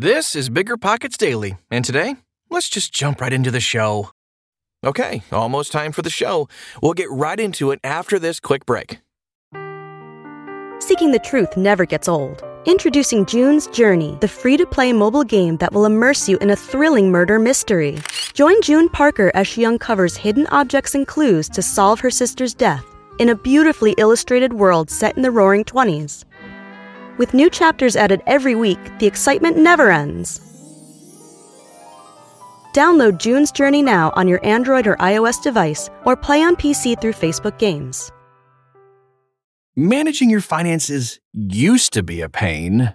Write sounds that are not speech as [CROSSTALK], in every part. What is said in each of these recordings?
This is Bigger Pockets Daily, and today, let's just jump right into the show. Okay, almost time for the show. We'll get right into it after this quick break. Seeking the truth never gets old. Introducing June's Journey, the free to play mobile game that will immerse you in a thrilling murder mystery. Join June Parker as she uncovers hidden objects and clues to solve her sister's death in a beautifully illustrated world set in the roaring 20s. With new chapters added every week, the excitement never ends. Download June's Journey now on your Android or iOS device or play on PC through Facebook Games. Managing your finances used to be a pain.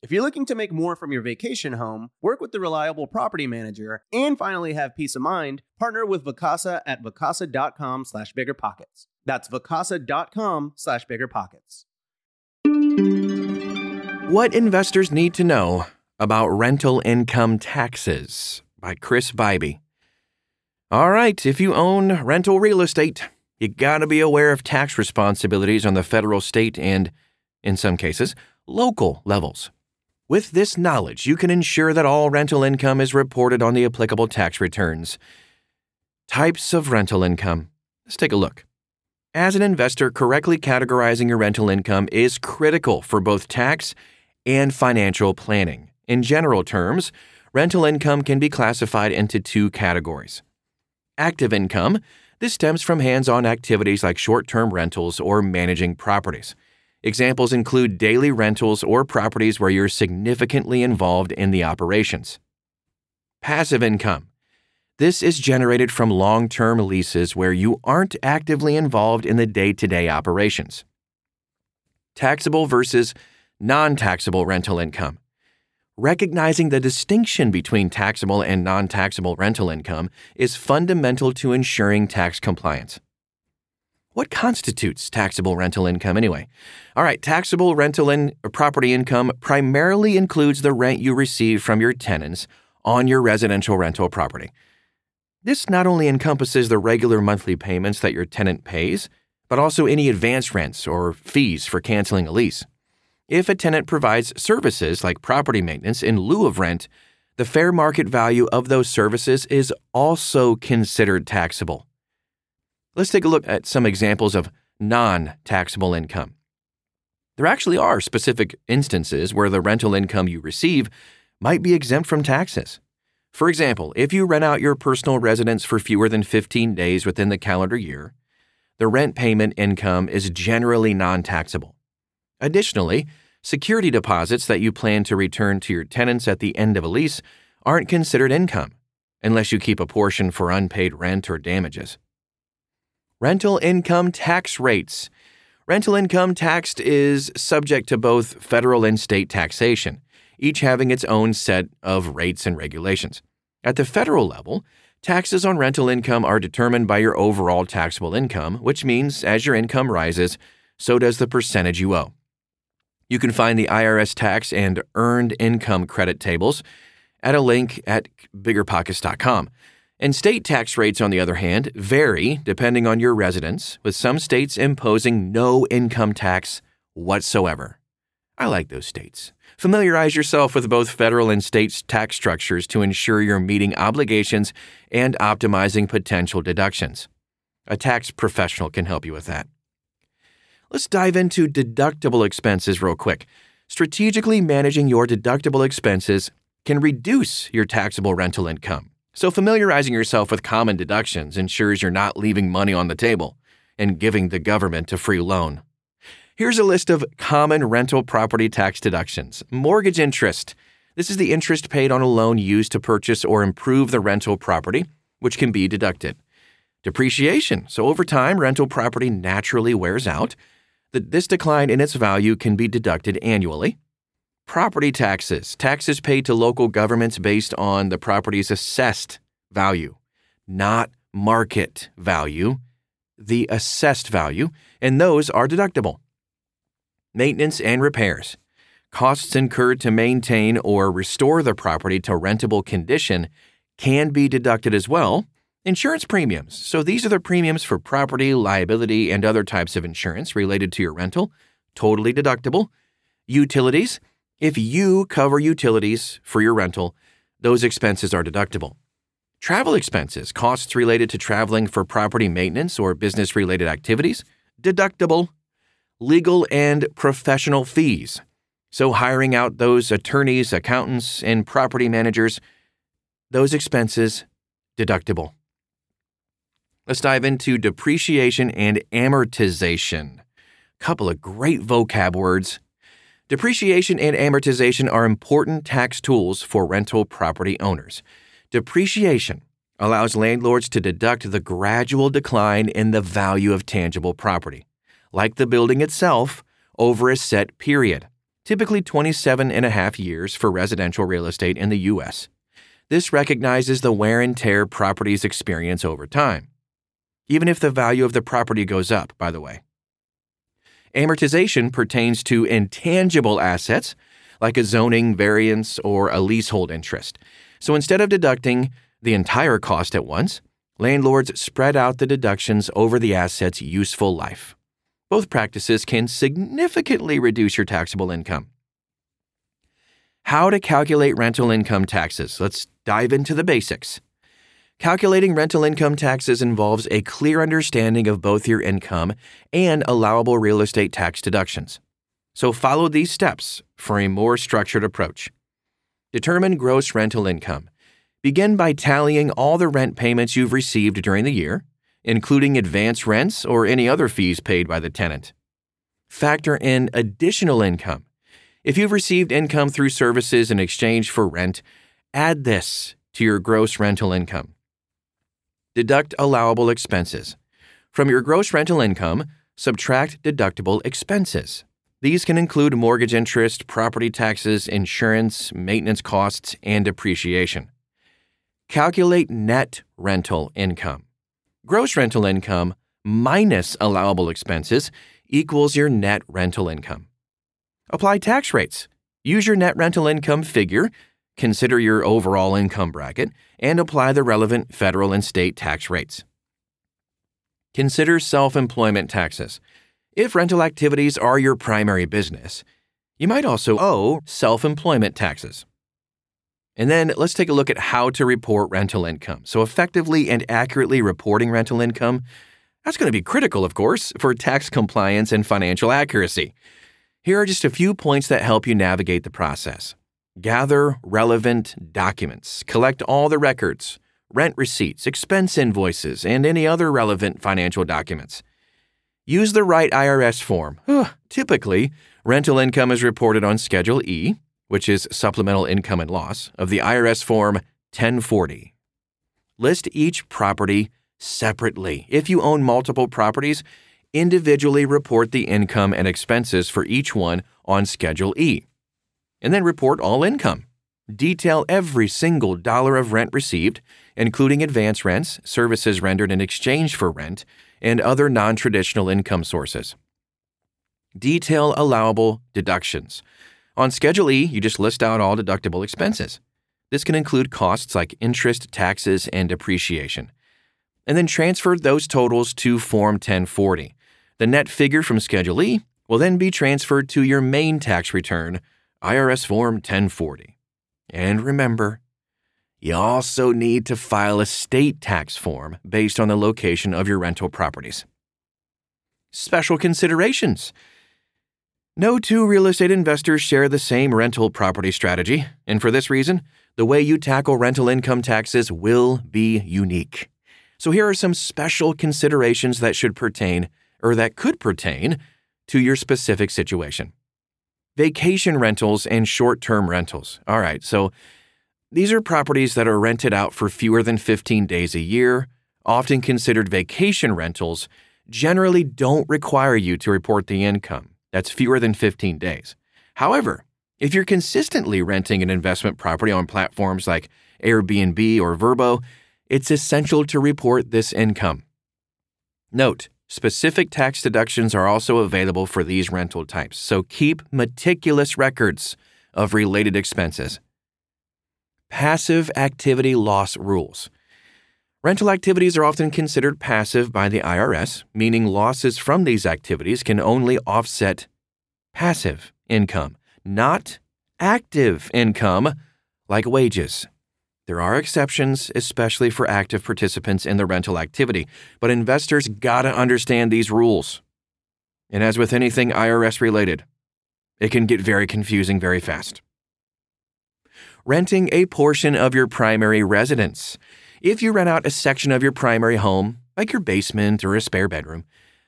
If you're looking to make more from your vacation home, work with the reliable property manager, and finally have peace of mind, partner with Vacasa at vacasa.com slash biggerpockets. That's vacasa.com slash biggerpockets. What investors need to know about rental income taxes by Chris Bibey. All right, if you own rental real estate, you gotta be aware of tax responsibilities on the federal, state, and, in some cases, local levels. With this knowledge, you can ensure that all rental income is reported on the applicable tax returns. Types of rental income. Let's take a look. As an investor, correctly categorizing your rental income is critical for both tax and financial planning. In general terms, rental income can be classified into two categories. Active income. This stems from hands on activities like short term rentals or managing properties. Examples include daily rentals or properties where you're significantly involved in the operations. Passive income. This is generated from long term leases where you aren't actively involved in the day to day operations. Taxable versus non taxable rental income. Recognizing the distinction between taxable and non taxable rental income is fundamental to ensuring tax compliance. What constitutes taxable rental income anyway? All right, taxable rental in property income primarily includes the rent you receive from your tenants on your residential rental property. This not only encompasses the regular monthly payments that your tenant pays, but also any advance rents or fees for canceling a lease. If a tenant provides services like property maintenance in lieu of rent, the fair market value of those services is also considered taxable. Let's take a look at some examples of non taxable income. There actually are specific instances where the rental income you receive might be exempt from taxes. For example, if you rent out your personal residence for fewer than 15 days within the calendar year, the rent payment income is generally non taxable. Additionally, security deposits that you plan to return to your tenants at the end of a lease aren't considered income unless you keep a portion for unpaid rent or damages. Rental income tax rates. Rental income taxed is subject to both federal and state taxation, each having its own set of rates and regulations. At the federal level, taxes on rental income are determined by your overall taxable income, which means as your income rises, so does the percentage you owe. You can find the IRS tax and earned income credit tables at a link at biggerpockets.com. And state tax rates, on the other hand, vary depending on your residence, with some states imposing no income tax whatsoever. I like those states. Familiarize yourself with both federal and state tax structures to ensure you're meeting obligations and optimizing potential deductions. A tax professional can help you with that. Let's dive into deductible expenses real quick. Strategically managing your deductible expenses can reduce your taxable rental income. So, familiarizing yourself with common deductions ensures you're not leaving money on the table and giving the government a free loan. Here's a list of common rental property tax deductions. Mortgage interest. This is the interest paid on a loan used to purchase or improve the rental property, which can be deducted. Depreciation. So, over time, rental property naturally wears out. This decline in its value can be deducted annually. Property taxes. Taxes paid to local governments based on the property's assessed value, not market value, the assessed value, and those are deductible maintenance and repairs. Costs incurred to maintain or restore the property to rentable condition can be deducted as well. Insurance premiums. So these are the premiums for property, liability, and other types of insurance related to your rental, totally deductible. Utilities. If you cover utilities for your rental, those expenses are deductible. Travel expenses, costs related to traveling for property maintenance or business related activities, deductible legal and professional fees. So, hiring out those attorneys, accountants, and property managers, those expenses deductible. Let's dive into depreciation and amortization. Couple of great vocab words. Depreciation and amortization are important tax tools for rental property owners. Depreciation allows landlords to deduct the gradual decline in the value of tangible property like the building itself, over a set period, typically 27 and a half years for residential real estate in the U.S. This recognizes the wear and tear properties experience over time, even if the value of the property goes up, by the way. Amortization pertains to intangible assets like a zoning variance or a leasehold interest. So instead of deducting the entire cost at once, landlords spread out the deductions over the asset's useful life. Both practices can significantly reduce your taxable income. How to calculate rental income taxes. Let's dive into the basics. Calculating rental income taxes involves a clear understanding of both your income and allowable real estate tax deductions. So follow these steps for a more structured approach. Determine gross rental income. Begin by tallying all the rent payments you've received during the year including advance rents or any other fees paid by the tenant. Factor in additional income. If you've received income through services in exchange for rent, add this to your gross rental income. Deduct allowable expenses. From your gross rental income, subtract deductible expenses. These can include mortgage interest, property taxes, insurance, maintenance costs, and depreciation. Calculate net rental income. Gross rental income minus allowable expenses equals your net rental income. Apply tax rates. Use your net rental income figure, consider your overall income bracket, and apply the relevant federal and state tax rates. Consider self employment taxes. If rental activities are your primary business, you might also owe self employment taxes. And then let's take a look at how to report rental income. So, effectively and accurately reporting rental income, that's going to be critical, of course, for tax compliance and financial accuracy. Here are just a few points that help you navigate the process. Gather relevant documents, collect all the records, rent receipts, expense invoices, and any other relevant financial documents. Use the right IRS form. [SIGHS] Typically, rental income is reported on Schedule E, which is supplemental income and loss, of the IRS Form 1040. List each property separately. If you own multiple properties, individually report the income and expenses for each one on Schedule E. And then report all income. Detail every single dollar of rent received, including advance rents, services rendered in exchange for rent, and other non traditional income sources. Detail allowable deductions. On Schedule E, you just list out all deductible expenses. This can include costs like interest, taxes, and depreciation. And then transfer those totals to Form 1040. The net figure from Schedule E will then be transferred to your main tax return, IRS Form 1040. And remember, you also need to file a state tax form based on the location of your rental properties. Special considerations. No two real estate investors share the same rental property strategy, and for this reason, the way you tackle rental income taxes will be unique. So here are some special considerations that should pertain, or that could pertain, to your specific situation. Vacation rentals and short term rentals. All right, so these are properties that are rented out for fewer than 15 days a year, often considered vacation rentals, generally don't require you to report the income. That's fewer than 15 days. However, if you're consistently renting an investment property on platforms like Airbnb or Vrbo, it's essential to report this income. Note, specific tax deductions are also available for these rental types, so keep meticulous records of related expenses. Passive activity loss rules. Rental activities are often considered passive by the IRS, meaning losses from these activities can only offset passive income, not active income like wages. There are exceptions, especially for active participants in the rental activity, but investors gotta understand these rules. And as with anything IRS related, it can get very confusing very fast. Renting a portion of your primary residence. If you rent out a section of your primary home, like your basement or a spare bedroom,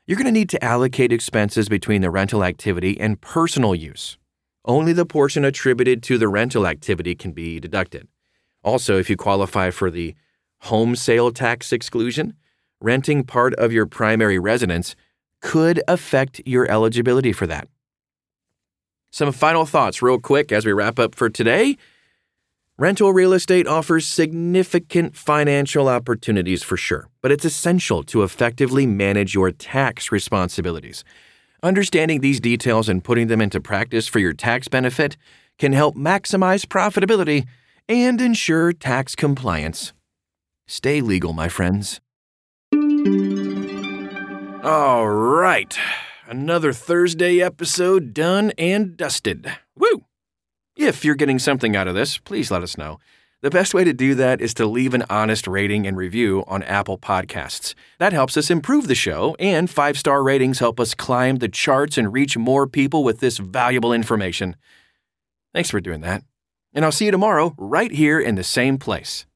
you're going to need to allocate expenses between the rental activity and personal use. Only the portion attributed to the rental activity can be deducted. Also, if you qualify for the home sale tax exclusion, renting part of your primary residence could affect your eligibility for that. Some final thoughts, real quick, as we wrap up for today. Rental real estate offers significant financial opportunities for sure, but it's essential to effectively manage your tax responsibilities. Understanding these details and putting them into practice for your tax benefit can help maximize profitability and ensure tax compliance. Stay legal, my friends. All right, another Thursday episode done and dusted. Woo! If you're getting something out of this, please let us know. The best way to do that is to leave an honest rating and review on Apple Podcasts. That helps us improve the show, and five star ratings help us climb the charts and reach more people with this valuable information. Thanks for doing that. And I'll see you tomorrow, right here in the same place.